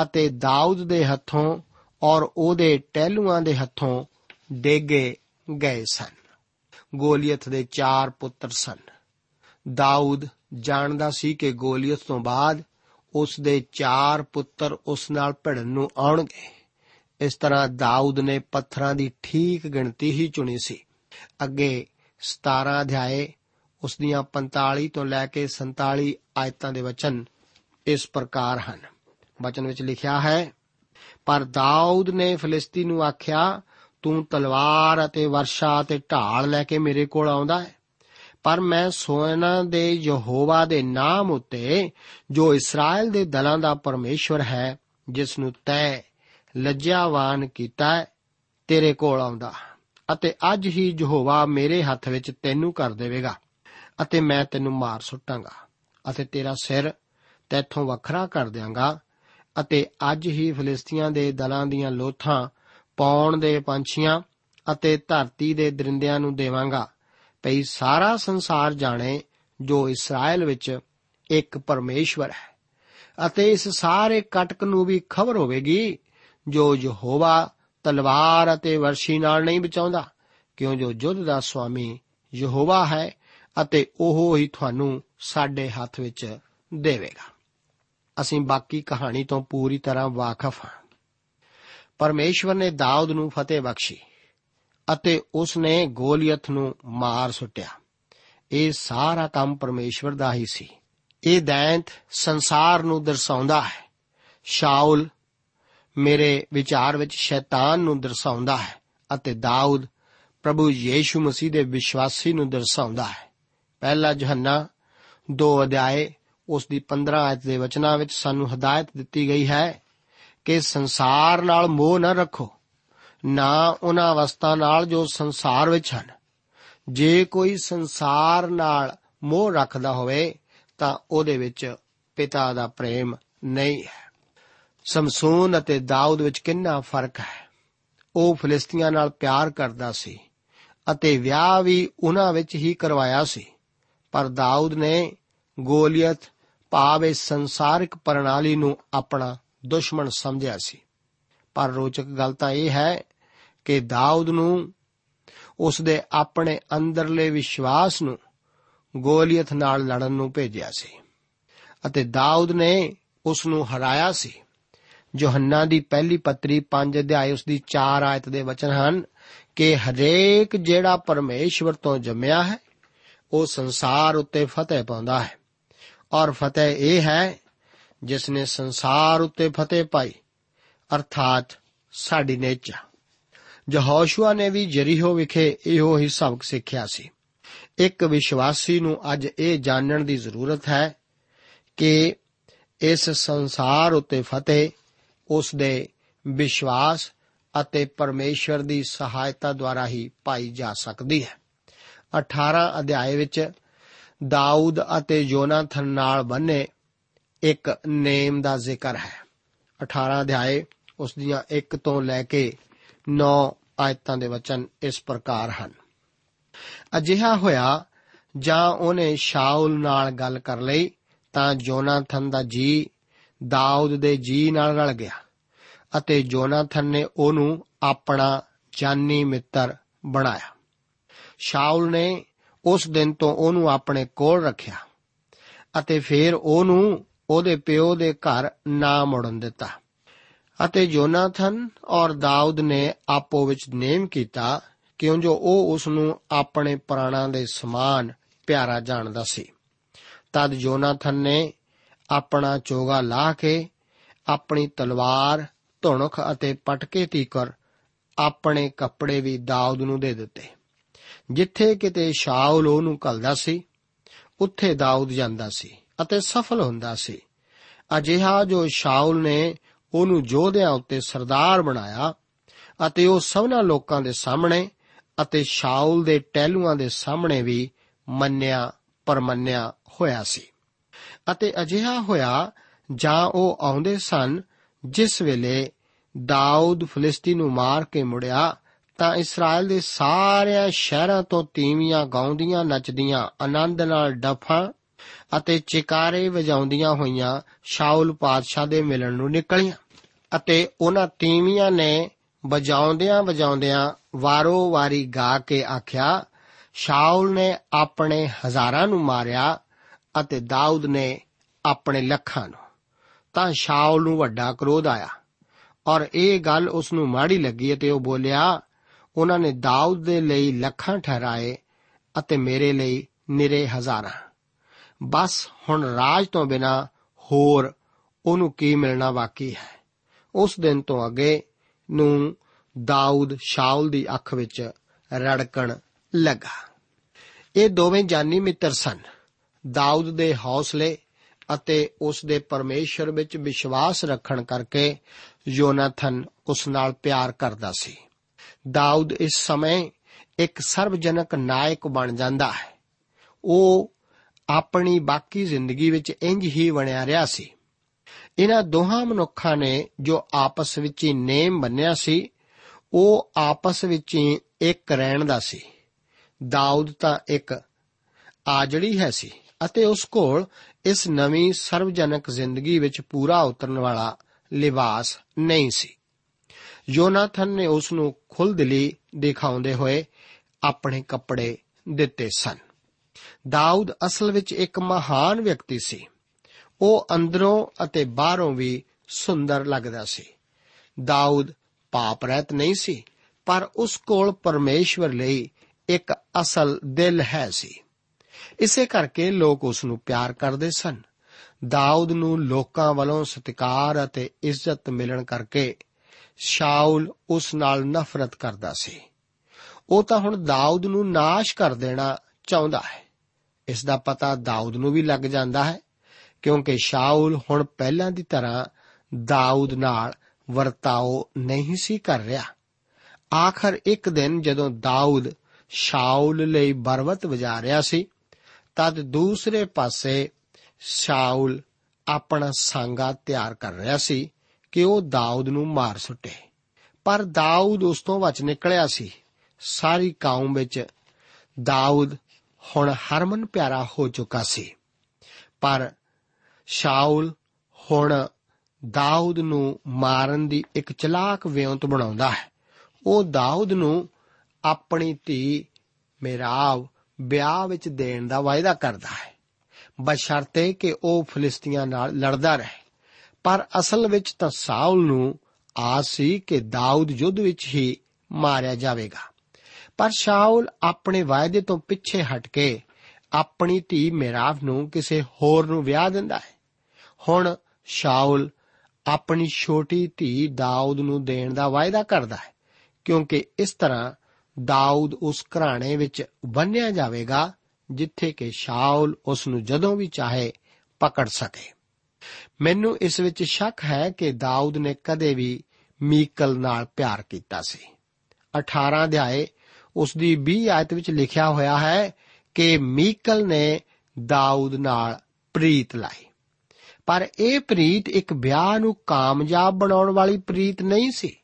ਅਤੇ ਦਾਊਦ ਦੇ ਹੱਥੋਂ ਔਰ ਉਹਦੇ ਟਹਿਲੂਆਂ ਦੇ ਹੱਥੋਂ ਡੇਗੇ ਗਏ ਸਨ। ਗੋਲੀਅਤ ਦੇ ਚਾਰ ਪੁੱਤਰ ਸਨ। ਦਾਊਦ ਜਾਣਦਾ ਸੀ ਕਿ ਗੋਲੀਅਤ ਤੋਂ ਬਾਅਦ ਉਸ ਦੇ ਚਾਰ ਪੁੱਤਰ ਉਸ ਨਾਲ ਭਿੜਨ ਨੂੰ ਆਉਣਗੇ। ਇਸ ਤਰ੍ਹਾਂ ਦਾਊਦ ਨੇ ਪੱਥਰਾਂ ਦੀ ਠੀਕ ਗਿਣਤੀ ਹੀ ਚੁਣੀ ਸੀ। ਅੱਗੇ 17 ਅਧਿਆਏ ਉਸ ਦੀਆਂ 45 ਤੋਂ ਲੈ ਕੇ 47 ਆਇਤਾਂ ਦੇ ਵਚਨ ਇਸ ਪ੍ਰਕਾਰ ਹਨ। ਵਚਨ ਵਿੱਚ ਲਿਖਿਆ ਹੈ, ਪਰ ਦਾਊਦ ਨੇ ਫਲਿਸਤੀ ਨੂੰ ਆਖਿਆ, ਤੂੰ ਤਲਵਾਰ ਅਤੇ ਵਰਸ਼ਾ ਅਤੇ ਢਾਲ ਲੈ ਕੇ ਮੇਰੇ ਕੋਲ ਆਉਂਦਾ ਹੈ। ਪਰ ਮੈਂ ਸੋਨਾ ਦੇ ਯਹੋਵਾ ਦੇ ਨਾਮ ਉੱਤੇ, ਜੋ ਇਸਰਾਇਲ ਦੇ ਦਲਾਂ ਦਾ ਪਰਮੇਸ਼ਵਰ ਹੈ, ਜਿਸ ਨੂੰ ਤੈ ਲੱਜਿਆਵਾਨ ਕੀਤਾ ਹੈ, ਤੇਰੇ ਕੋਲ ਆਉਂਦਾ। ਅਤੇ ਅੱਜ ਹੀ ਯਹੋਵਾ ਮੇਰੇ ਹੱਥ ਵਿੱਚ ਤੈਨੂੰ ਕਰ ਦੇਵੇਗਾ ਅਤੇ ਮੈਂ ਤੈਨੂੰ ਮਾਰ ਸੁੱਟਾਂਗਾ ਅਤੇ ਤੇਰਾ ਸਿਰ ਤੈਥੋਂ ਵੱਖਰਾ ਕਰ ਦਿਆਂਗਾ ਅਤੇ ਅੱਜ ਹੀ ਫਲਿਸਤੀਆਂ ਦੇ ਦਲਾਂ ਦੀਆਂ ਲੋਥਾਂ ਪੌਣ ਦੇ ਪੰਛੀਆਂ ਅਤੇ ਧਰਤੀ ਦੇ ਦਰਿੰਦਿਆਂ ਨੂੰ ਦੇਵਾਂਗਾ। ਭਈ ਸਾਰਾ ਸੰਸਾਰ ਜਾਣੇ ਜੋ ਇਸਰਾਇਲ ਵਿੱਚ ਇੱਕ ਪਰਮੇਸ਼ਵਰ ਹੈ ਅਤੇ ਇਸ ਸਾਰੇ ਕਟਕ ਨੂੰ ਵੀ ਖਬਰ ਹੋਵੇਗੀ ਜੋ ਯਹੋਵਾ ਤਲਵਾਰ ਅਤੇ ਵਰਸ਼ੀ ਨਾਲ ਨਹੀਂ ਬਚਾਉਂਦਾ, ਕਿਉਂ ਜੋ ਯੁੱਧ ਦਾ ਸਵਾਮੀ ਯਹੋਵਾ ਹੈ ਅਤੇ ਉਹ ਹੀ ਤੁਹਾਨੂੰ ਸਾਡੇ ਹੱਥ ਵਿੱਚ ਦੇਵੇਗਾ। ਅਸੀਂ ਬਾਕੀ ਕਹਾਣੀ ਤੋਂ ਪੂਰੀ ਤਰ੍ਹਾਂ ਵਾਕਿਫ ਹਾਂ। ਪਰਮੇਸ਼ਵਰ ਨੇ ਦਾਊਦ ਨੂੰ ਫਤਿਹ ਬਖਸ਼ੀ ਅਤੇ ਉਸ ਨੇ ਗੋਲੀਅਥ ਨੂੰ ਮਾਰ ਸੁੱਟਿਆ। ਇਹ ਸਾਰਾ ਕੰਮ ਪਰਮੇਸ਼ਵਰ ਦਾ ਹੀ ਸੀ। ਇਹ ਦੈਂਤ ਸੰਸਾਰ ਨੂੰ ਦਰਸਾਉਂਦਾ ਹੈ। ਸ਼ਾਉਲ ਮੇਰੇ ਵਿਚਾਰ ਵਿੱਚ ਸ਼ੈਤਾਨ ਨੂੰ ਦਰਸਾਉਂਦਾ ਹੈ ਅਤੇ ਦਾਊਦ ਪ੍ਰਭੂ ਯੀਸ਼ੂ ਮਸੀਹ ਦੇ ਵਿਸ਼ਵਾਸੀ ਨੂੰ ਦਰਸਾਉਂਦਾ ਹੈ। ਪਹਿਲਾ ਯਹੰਨਾ 2 ਅਧਿਆਏ, ਉਸ ਦੀ 15 ਆਇਤ ਦੇ ਵਚਨਾਂ ਵਿੱਚ ਸਾਨੂੰ ਹਦਾਇਤ ਦਿੱਤੀ ਗਈ ਹੈ ਕਿ ਸੰਸਾਰ ਨਾਲ ਮੋਹ ਨਾ ਰੱਖੋ, ਨਾ ਉਹਨਾਂ ਅਵਸਥਾ ਨਾਲ ਜੋ ਸੰਸਾਰ ਵਿੱਚ ਹਨ। ਜੇ ਕੋਈ ਸੰਸਾਰ ਨਾਲ ਮੋਹ ਰੱਖਦਾ ਹੋਵੇ, ਤਾਂ ਉਹਦੇ ਵਿੱਚ ਪਿਤਾ ਦਾ ਪ੍ਰੇਮ ਨਹੀਂ ਹੈ। ਸਮਸੂਨ ਅਤੇ ਦਾਊਦ ਵਿੱਚ ਕਿੰਨਾ ਫ਼ਰਕ ਹੈ? ਉਹ ਫਲਿਸਤੀਆਂ ਨਾਲ ਪਿਆਰ ਕਰਦਾ ਸੀ ਅਤੇ ਵਿਆਹ ਵੀ ਉਹਨਾਂ ਵਿੱਚ ਹੀ ਕਰਵਾਇਆ ਸੀ। ਪਰ ਦਾਊਦ ਨੇ ਗੋਲੀਅਤ ਭਾਵ ਇਸ ਸੰਸਾਰਿਕ ਪ੍ਰਣਾਲੀ ਨੂੰ ਆਪਣਾ ਦੁਸ਼ਮਣ ਸਮਝਿਆ ਸੀ। ਪਰ ਰੋਚਕ ਗੱਲ ਤਾਂ ਇਹ ਹੈ ਕਿ ਦਾਊਦ ਨੂੰ, ਉਸ ਦੇ ਆਪਣੇ ਅੰਦਰਲੇ ਵਿਸ਼ਵਾਸ ਨੂੰ ਗੋਲੀਅਤ ਨਾਲ ਲੜਨ ਨੂੰ ਭੇਜਿਆ ਸੀ ਅਤੇ ਦਾਊਦ ਨੇ ਉਸ ਨੂੰ ਹਰਾਇਆ ਸੀ। ਯੋਹੰਨਾ ਦੀ ਪਹਿਲੀ ਪੱਤਰੀ 5 ਅਧਿਆਇ ਉਸ ਦੀ 4 ਆਇਤ ਦੇ ਵਚਨ ਹਨ ਕਿ ਹਰੇਕ ਜਿਹੜਾ ਪਰਮੇਸ਼ਵਰ ਤੋਂ ਜੰਮਿਆ ਹੈ, ਉਹ ਸੰਸਾਰ ਉੱਤੇ ਫਤਿਹ ਪਾਉਂਦਾ ਹੈ। ਔਰ ਫਤਿਹ ਇਹ ਹੈ, ਜਿਸ ਨੇ ਸੰਸਾਰ ਉੱਤੇ ਫਤਿਹ ਪਾਈ, ਅਰਥਾਤ ਸਾਡੀ ਨੇਚਾ ਯਹੋਸ਼ੂਆ ਨੇ ਵੀ ਜਰੀਹੋ ਵਿਖੇ ਇਹੋ ਹੀ ਸਬਕ ਸਿੱਖਿਆ ਸੀ। ਇੱਕ ਵਿਸ਼ਵਾਸੀ ਨੂੰ ਅੱਜ ਇਹ ਜਾਣਨ ਦੀ ਜ਼ਰੂਰਤ ਹੈ ਕਿ ਇਸ ਸੰਸਾਰ ਉੱਤੇ ਫਤਿਹ ਉਸ ਦੇ ਵਿਸ਼ਵਾਸ ਅਤੇ ਪਰਮੇਸ਼ਵਰ ਦੀ ਸਹਾਇਤਾ ਦੁਆਰਾ ਹੀ ਪਾਈ ਜਾ ਸਕਦੀ ਹੈ। 18 ਅਧਿਆਏ ਵਿੱਚ ਦਾਊਦ ਅਤੇ ਯੋਨਾਥਨ ਨਾਲ ਬੰਨੇ ਇੱਕ ਨੇਮ ਦਾ ਜ਼ਿਕਰ ਹੈ। 18 ਅਧਿਆਏ ਉਸ ਦੀਆਂ 1 ਤੋਂ ਲੈ ਕੇ 9 ਆਇਤਾਂ ਦੇ ਵਚਨ ਇਸ ਪ੍ਰਕਾਰ ਹਨ। ਅਜਿਹਾ ਹੋਇਆ ਜਾਂ ਉਹਨੇ ਸ਼ਾਉਲ ਨਾਲ ਗੱਲ ਕਰ ਲਈ ਤਾਂ ਜੋਨਾਥਨ ਦਾ ਜੀ ਦਾਊਦ ਦੇ ਜੀ ਨਾਲ ਰਲ ਗਿਆ ਅਤੇ ਜੋਨਾਥਨ ਨੇ ਉਹਨੂੰ ਆਪਣਾ ਜਾਨੀ ਮਿੱਤਰ ਬਣਾਇਆ। ਸ਼ਾਉਲ ਨੇ ਉਸ ਦਿਨ ਤੋਂ ਉਹਨੂੰ ਆਪਣੇ ਕੋਲ ਰੱਖਿਆ ਅਤੇ ਫਿਰ ਉਹਨੂੰ ਉਹਦੇ ਪਿਓ ਦੇ ਘਰ ਨਾ ਮੁੜਨ ਦਿੱਤਾ ਅਤੇ ਜੋਨਾਥਨ ਔਰ ਦਾਊਦ ਨੇ ਆਪੋ ਵਿੱਚ ਨੇਮ ਕੀਤਾ ਕਿਉਂ ਜੋ ਉਹ ਉਸ ਨੂੰ ਆਪਣੇ ਪ੍ਰਾਣਾਂ ਦੇ ਸਮਾਨ ਪਿਆਰਾ ਜਾਣਦਾ ਸੀ। ਤਦ ਜੋਨਾਥਨ ਨੇ ਆਪਣਾ ਚੋਗਾ ਲਾ ਕੇ ਆਪਣੀ ਤਲਵਾਰ, ਧੁਣਖ ਅਤੇ ਪਟਕੇ ਤੀਕਰ ਆਪਣੇ ਕੱਪੜੇ ਵੀ ਦਾਊਦ ਨੂੰ ਦੇ ਦਿੱਤੇ। ਜਿੱਥੇ ਕਿਤੇ ਸ਼ਾਉਲ ਉਹਨੂੰ ਘਲਦਾ ਸੀ, ਉੱਥੇ ਦਾਊਦ ਜਾਂਦਾ ਸੀ ਅਤੇ ਸਫਲ ਹੁੰਦਾ ਸੀ। ਅਜਿਹਾ ਜੋ ਸ਼ਾਉਲ ਨੇ ਉਹਨੂੰ ਯੋਧਿਆਂ ਉੱਤੇ ਸਰਦਾਰ ਬਣਾਇਆ ਅਤੇ ਉਹ ਸਭਨਾ ਲੋਕਾਂ ਦੇ ਸਾਹਮਣੇ ਅਤੇ ਸ਼ਾਉਲ ਦੇ ਟਹਿਲੂਆਂ ਦੇ ਸਾਹਮਣੇ ਵੀ ਮੰਨਿਆ ਪਰਮੰਨਿਆ ਹੋਇਆ ਸੀ। ਅਤੇ ਅਜਿਹਾ ਹੋਇਆ ਜਾਂ ਉਹ ਆਉਂਦੇ ਸਨ, ਜਿਸ ਵੇਲੇ ਦਾਊਦ ਫਲਿਸਤੀ ਨੂੰ ਮਾਰ ਕੇ ਮੁੜਿਆ, ਤਾਂ ਇਸਰਾਇਲ ਦੇ ਸਾਰਿਆਂ ਸ਼ਹਿਰਾਂ ਤੋਂ ਤੀਵੀਆਂ ਗਾਉਂਦੀਆਂ, ਨੱਚਦੀਆਂ, ਆਨੰਦ ਨਾਲ ਡਫਾਂ ਅਤੇ ਚਿਕਾਰੇ ਵਜਾਉਂਦੀਆਂ ਹੋਈਆਂ ਸ਼ਾਉਲ ਪਾਤਸ਼ਾਹ ਦੇ ਮਿਲਣ ਨੂੰ ਨਿਕਲੀਆਂ ਅਤੇ ਉਹਨਾਂ ਤੀਵੀਆਂ ਨੇ ਵਜਾਉਂਦਿਆਂ ਵਜਾਉਂਦਿਆਂ ਵਾਰੋ ਵਾਰੀ ਗਾ ਕੇ ਆਖਿਆ, ਸ਼ਾਉਲ ਨੇ ਆਪਣੇ ਹਜ਼ਾਰਾਂ ਨੂੰ ਮਾਰਿਆ ਅਤੇ ਦਾਊਦ ਨੇ ਆਪਣੇ ਲੱਖਾਂ ਨੂੰ। ਤਾਂ ਸ਼ਾਉਲ ਨੂੰ ਵੱਡਾ ਕਰੋਧ ਆਇਆ ਔਰ ਇਹ ਗੱਲ ਉਸ ਨੂੰ ਮਾੜੀ ਲੱਗੀ ਅਤੇ ਉਹ ਬੋਲਿਆ, ਉਹਨਾਂ ਨੇ ਦਾਊਦ ਦੇ ਲਈ ਲੱਖਾਂ ਠਹਿਰਾਏ ਅਤੇ ਮੇਰੇ ਲਈ ਨਿਰੇ ਹਜ਼ਾਰਾਂ। ਬਸ ਹੁਣ ਰਾਜ ਤੋਂ ਬਿਨਾ ਹੋਰ ਉਹਨੂੰ ਕੀ ਮਿਲਣਾ ਬਾਕੀ ਹੈ? ਉਸ ਦਿਨ ਤੋਂ ਅੱਗੇ ਨੂੰ ਦਾਊਦ ਸ਼ਾਉਲ ਦੀ ਅੱਖ ਵਿੱਚ ਰੜਕਣ ਲੱਗਾ। ਇਹ ਦੋਵੇਂ ਜਾਨੀ ਮਿੱਤਰ ਸਨ। ਦਾਊਦ ਦੇ ਹੌਸਲੇ ਅਤੇ ਉਸ ਦੇ ਪਰਮੇਸ਼ਰ ਵਿੱਚ ਵਿਸ਼ਵਾਸ ਰੱਖਣ ਕਰਕੇ ਯੋਨਾਥਨ ਉਸ ਨਾਲ ਪਿਆਰ ਕਰਦਾ ਸੀ। ਦਾਊਦ ਇਸ ਸਮੇਂ ਇੱਕ ਸਰਵਜਨਕ ਨਾਇਕ ਬਣ ਜਾਂਦਾ ਹੈ। ਉਹ ਆਪਣੀ ਬਾਕੀ ਜ਼ਿੰਦਗੀ ਵਿੱਚ ਇੰਜ ਹੀ ਬਣਿਆ ਰਿਹਾ ਸੀ। ਇਹਨਾਂ ਦੋਹਾਂ ਮਨੁੱਖਾਂ ਨੇ ਜੋ ਆਪਸ ਵਿੱਚ ਹੀ ਨੇਮ ਬੰਨਿਆ ਸੀ, ਉਹ ਆਪਸ ਵਿੱਚ ਹੀ ਇੱਕ ਰਹਿਣ ਦਾ ਸੀ। ਦਾਊਦ ਤਾਂ ਇੱਕ ਆਜੜੀ ਹੈ ਸੀ। ਅਤੇ ਉਸ ਕੋਲ ਇਸ ਨਵੀਂ ਸਰਵਜਨਕ ਜ਼ਿੰਦਗੀ ਵਿੱਚ ਪੂਰਾ ਉਤਰਨ ਵਾਲਾ ਲਿਬਾਸ ਨਹੀਂ ਸੀ। ਯੋਨਾਥਨ ਨੇ ਉਸ ਨੂੰ ਖੁੱਲਦਿਲੀ ਦਿਖਾਉਂਦੇ ਹੋਏ ਆਪਣੇ ਕੱਪੜੇ ਦਿੱਤੇ ਸਨ। ਦਾਊਦ ਅਸਲ ਵਿੱਚ ਇੱਕ ਮਹਾਨ ਵਿਅਕਤੀ ਸੀ। ਉਹ ਅੰਦਰੋਂ ਅਤੇ ਬਾਹਰੋਂ ਵੀ ਸੁੰਦਰ ਲੱਗਦਾ ਸੀ। ਦਾਊਦ ਪਾਪ ਰਹਿਤ ਨਹੀਂ ਸੀ, ਪਰ ਉਸ ਕੋਲ ਪਰਮੇਸ਼ਵਰ ਲਈ ਇੱਕ ਅਸਲ ਦਿਲ ਹੈ ਸੀ। ਇਸੇ ਕਰਕੇ ਲੋਕ ਉਸ ਨੂੰ ਪਿਆਰ ਕਰਦੇ ਸਨ। ਦਾਊਦ ਨੂੰ ਲੋਕਾਂ ਵੱਲੋਂ ਸਤਿਕਾਰ ਅਤੇ ਇੱਜ਼ਤ ਮਿਲਣ ਕਰਕੇ ਸ਼ਾਉਲ ਉਸ ਨਾਲ ਨਫ਼ਰਤ ਕਰਦਾ ਸੀ। ਉਹ ਤਾਂ ਹੁਣ ਦਾਊਦ ਨੂੰ ਨਾਸ਼ ਕਰ ਦੇਣਾ ਚਾਹੁੰਦਾ ਹੈ। ਇਸ ਦਾ ਪਤਾ ਦਾਊਦ ਨੂੰ ਵੀ ਲੱਗ ਜਾਂਦਾ ਹੈ, ਕਿਉਂਕਿ ਸ਼ਾਉਲ ਹੁਣ ਪਹਿਲਾਂ ਦੀ ਤਰ੍ਹਾਂ ਦਾਊਦ ਨਾਲ ਵਰਤਾਓ ਨਹੀਂ ਸੀ ਕਰ ਰਿਹਾ। ਆਖਰ ਇੱਕ ਦਿਨ ਜਦੋਂ ਦਾਊਦ ਸ਼ਾਉਲ ਲਈ ਬਰਵਤ ਵਜਾ ਰਿਹਾ ਸੀ ਤਦ ਦੂਸਰੇ ਪਾਸੇ ਸ਼ਾਉਲ ਆਪਣਾ ਸੰਗਾ ਤਿਆਰ ਕਰ ਰਿਹਾ ਸੀ ਕਿ ਉਹ ਦਾਊਦ ਨੂੰ ਮਾਰ ਸੁੱਟੇ। ਪਰ ਦਾਊਦ ਉਸ ਤੋਂ ਬਚ ਨਿਕਲਿਆ ਸੀ। ਸਾਰੀ ਕੌਮ ਵਿੱਚ ਦਾਊਦ ਹੁਣ ਹਰਮਨ ਪਿਆਰਾ ਹੋ ਚੁੱਕਾ ਸੀ। ਪਰ ਸ਼ਾਉਲ ਹੁਣ ਦਾਊਦ ਨੂੰ ਮਾਰਨ ਦੀ ਇੱਕ ਚਲਾਕ ਵਿਉਂਤ ਬਣਾਉਂਦਾ ਹੈ। ਉਹ ਦਾਊਦ ਨੂੰ ਆਪਣੀ ਧੀ ਮੇਰਾਵ ਵਿਆਹ ਵਿੱਚ ਦੇਣ ਦਾ ਵਾਅਦਾ ਕਰਦਾ ਹੈ। ਬਸ਼ਰਤੇ ਕਿ ਉਹ ਫਲਿਸਤੀਆਂ ਨਾਲ ਲੜਦਾ ਰਹੇ। ਪਰ ਅਸਲ ਵਿੱਚ ਤਾਂ ਸਾਊਲ ਨੂੰ ਆਸ ਸੀ ਕਿ ਦਾਊਦ ਯੁੱਧ ਵਿੱਚ ਹੀ ਮਾਰਿਆ ਜਾਵੇਗਾ। ਪਰ ਸ਼ਾਉਲ ਆਪਣੇ ਵਾਅਦੇ ਤੋਂ ਪਿੱਛੇ ਹਟ ਕੇ ਆਪਣੀ ਧੀ ਮਿਰਾਫ ਨੂੰ ਕਿਸੇ ਹੋਰ ਨੂੰ ਵਿਆਹ ਦਿੰਦਾ ਹੈ। ਹੁਣ ਸ਼ਾਉਲ ਆਪਣੀ ਛੋਟੀ ਧੀ ਦਾਊਦ ਨੂੰ ਦੇਣ ਦਾ ਵਾਅਦਾ ਕਰਦਾ ਹੈ, ਕਿਉਂਕਿ ਇਸ ਤਰ੍ਹਾਂ ਦਾਊਦ ਉਸ ਘਰਾਣੇ ਵਿੱਚ ਬੰਨਿਆ ਜਾਵੇਗਾ, ਜਿੱਥੇ ਕਿ ਸ਼ਾਉਲ ਉਸ ਨੂੰ ਜਦੋਂ ਵੀ ਚਾਹੇ ਪਕੜ ਸਕੇ। ਮੈਨੂੰ ਇਸ ਵਿੱਚ ਸ਼ੱਕ ਹੈ ਕਿ ਦਾਊਦ ਨੇ ਕਦੇ ਵੀ ਮੀਕਲ ਨਾਲ ਪਿਆਰ ਕੀਤਾ ਸੀ। 18 ਅਧਿਆਏ ਉਸ ਦੀ 20 ਆਇਤ ਵਿੱਚ ਲਿਖਿਆ ਹੋਇਆ ਹੈ ਕਿ ਮੀਕਲ ਨੇ ਦਾਊਦ ਨਾਲ ਪ੍ਰੀਤ ਲਾਈ। ਪਰ ਇਹ ਪ੍ਰੀਤ ਇੱਕ ਵਿਆਹ ਨੂੰ ਕਾਮਯਾਬ ਬਣਾਉਣ ਵਾਲੀ ਪ੍ਰੀਤ ਨਹੀਂ ਸੀ,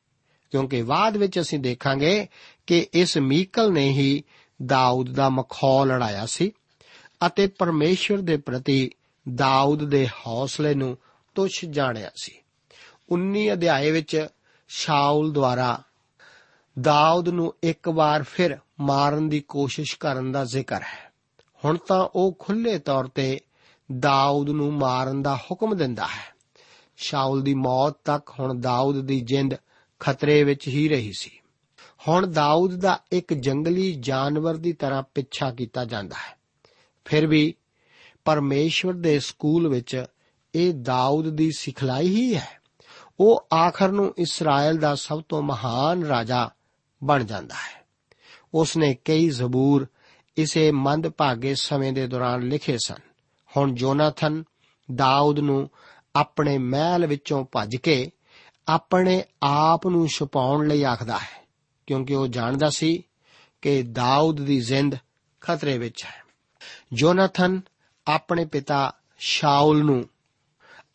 ਕਿਉਂਕਿ ਬਾਅਦ ਵਿੱਚ ਅਸੀਂ ਦੇਖਾਂਗੇ ਕਿ ਇਸ ਮੀਕਲ ਨੇ ਹੀ ਦਾਊਦ ਦਾ ਮਖੌਲ ਲੜਾਇਆ ਸੀ ਅਤੇ ਪਰਮੇਸ਼ਵਰ ਦੇ ਪ੍ਰਤੀ ਦਾਊਦ ਦੇ ਹੌਸਲੇ ਨੂੰ ਤੁਛ ਜਾਣਿਆ ਸੀ। 19 ਅਧਿਆਏ ਵਿੱਚ ਸ਼ਾਉਲ ਦੁਆਰਾ ਦਾਊਦ ਨੂੰ ਇੱਕ ਵਾਰ ਫਿਰ ਮਾਰਨ ਦੀ ਕੋਸ਼ਿਸ਼ ਕਰਨ ਦਾ ਜ਼ਿਕਰ ਹੈ। ਹੁਣ ਤਾਂ ਉਹ ਖੁੱਲੇ ਤੌਰ ਤੇ ਦਾਊਦ ਨੂੰ ਮਾਰਨ ਦਾ ਹੁਕਮ ਦਿੰਦਾ ਹੈ। ਸ਼ਾਉਲ ਦੀ ਮੌਤ ਤੱਕ ਹੁਣ ਦਾਊਦ ਦੀ ਜਿੰਦ ਖਤਰੇ ਵਿੱਚ ਹੀ ਰਹੀ ਸੀ। ਹੁਣ ਦਾਊਦ ਦਾ ਇੱਕ ਜੰਗਲੀ ਜਾਨਵਰ ਦੀ ਤਰ੍ਹਾਂ ਪਿੱਛਾ ਕੀਤਾ ਜਾਂਦਾ ਹੈ। ਫਿਰ ਵੀ ਪਰਮੇਸ਼ਵਰ ਦੇ ਸਕੂਲ ਵਿੱਚ ਇਹ ਦਾਊਦ ਦੀ ਸਿਖਲਾਈ ਹੀ ਹੈ। ਉਹ ਆਖਰ ਨੂੰ ਇਸਰਾਇਲ ਦਾ ਸਭ ਤੋਂ ਮਹਾਨ ਰਾਜਾ ਬਣ ਜਾਂਦਾ ਹੈ। ਉਸ ਨੇ ਕਈ ਜ਼ਬੂਰ ਇਸੇ ਮੰਦਭਾਗੇ ਸਮੇਂ ਦੇ ਦੌਰਾਨ ਲਿਖੇ ਸਨ। ਹੁਣ ਜੋਨਾਥਨ ਦਾਊਦ ਨੂੰ ਆਪਣੇ ਮਹਿਲ ਵਿੱਚੋਂ ਭੱਜ ਕੇ ਆਪਣੇ ਆਪ ਨੂੰ ਛੁਪਾਉਣ ਲਈ ਆਖਦਾ ਹੈ। ਕਿਉਂਕਿ ਉਹ ਜਾਣਦਾ ਸੀ ਕਿ ਦਾਊਦ ਦੀ ਜ਼ਿੰਦ ਖਤਰੇ ਵਿੱਚ ਹੈ। ਜੋਨਾਥਨ ਆਪਣੇ ਪਿਤਾ ਸ਼ਾਉਲ ਨੂੰ